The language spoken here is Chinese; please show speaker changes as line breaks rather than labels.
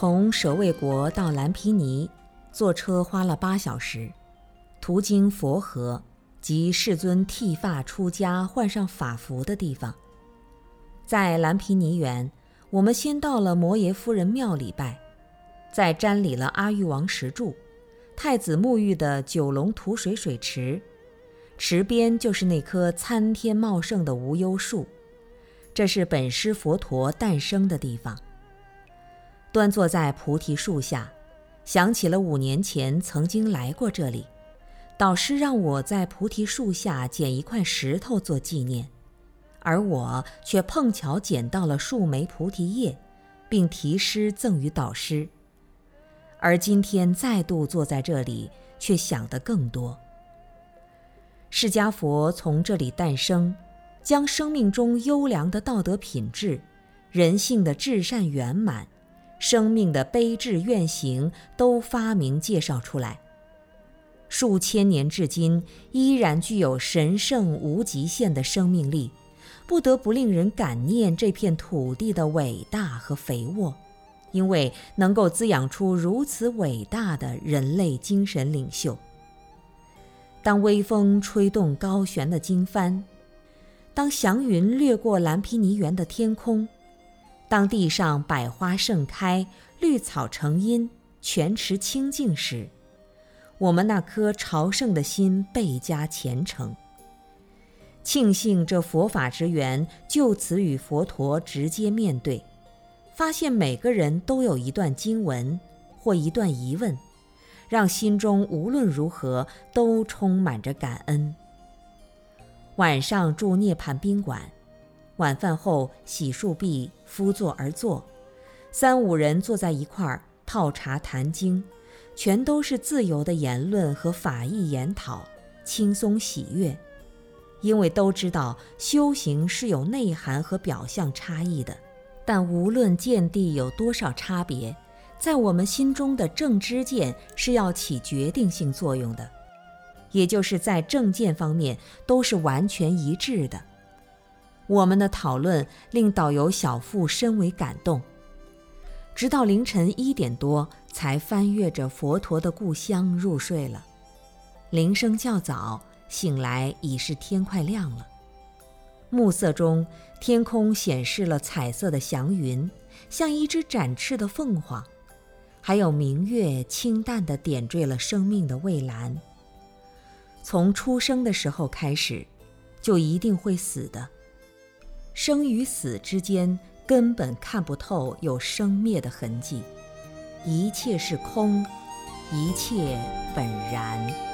从舍卫国到蓝毗尼，坐车花了八小时，途经佛河及世尊剃发出家、换上法服的地方。在蓝毗尼园，我们先到了摩耶夫人庙礼拜，再瞻礼了阿育王石柱、太子沐浴的九龙吐水水池，池边就是那棵参天茂盛的无忧树，这是本师佛陀诞生的地方。端坐在菩提树下，想起了五年前曾经来过这里，导师让我在菩提树下捡一块石头做纪念，而我却碰巧捡到了数枚菩提叶，并题诗赠予导师。而今天再度坐在这里，却想得更多。释迦佛从这里诞生，将生命中优良的道德品质、人性的至善圆满。生命的悲志愿行都发明介绍出来，数千年至今依然具有神圣无极限的生命力，不得不令人感念这片土地的伟大和肥沃，因为能够滋养出如此伟大的人类精神领袖。当微风吹动高悬的经幡，当祥云掠过蓝毗尼园的天空。当地上百花盛开，绿草成荫，泉池清净时，我们那颗朝圣的心倍加虔诚。庆幸这佛法之源就此与佛陀直接面对，发现每个人都有一段经文或一段疑问，让心中无论如何都充满着感恩。晚上住涅槃宾馆。晚饭后洗漱毕，敷坐而坐，三五人坐在一块儿泡茶谈经，全都是自由的言论和法义研讨，轻松喜悦。因为都知道修行是有内涵和表象差异的，但无论见地有多少差别，在我们心中的正知见是要起决定性作用的，也就是在正见方面都是完全一致的。我们的讨论令导游小付深为感动，直到凌晨一点多才翻阅着佛陀的故乡入睡了。铃声较早，醒来已是天快亮了。暮色中，天空显示了彩色的祥云，像一只展翅的凤凰，还有明月清淡地点缀了生命的蔚蓝。从出生的时候开始，就一定会死的。生与死之间根本看不透有生灭的痕迹，一切是空，一切本然。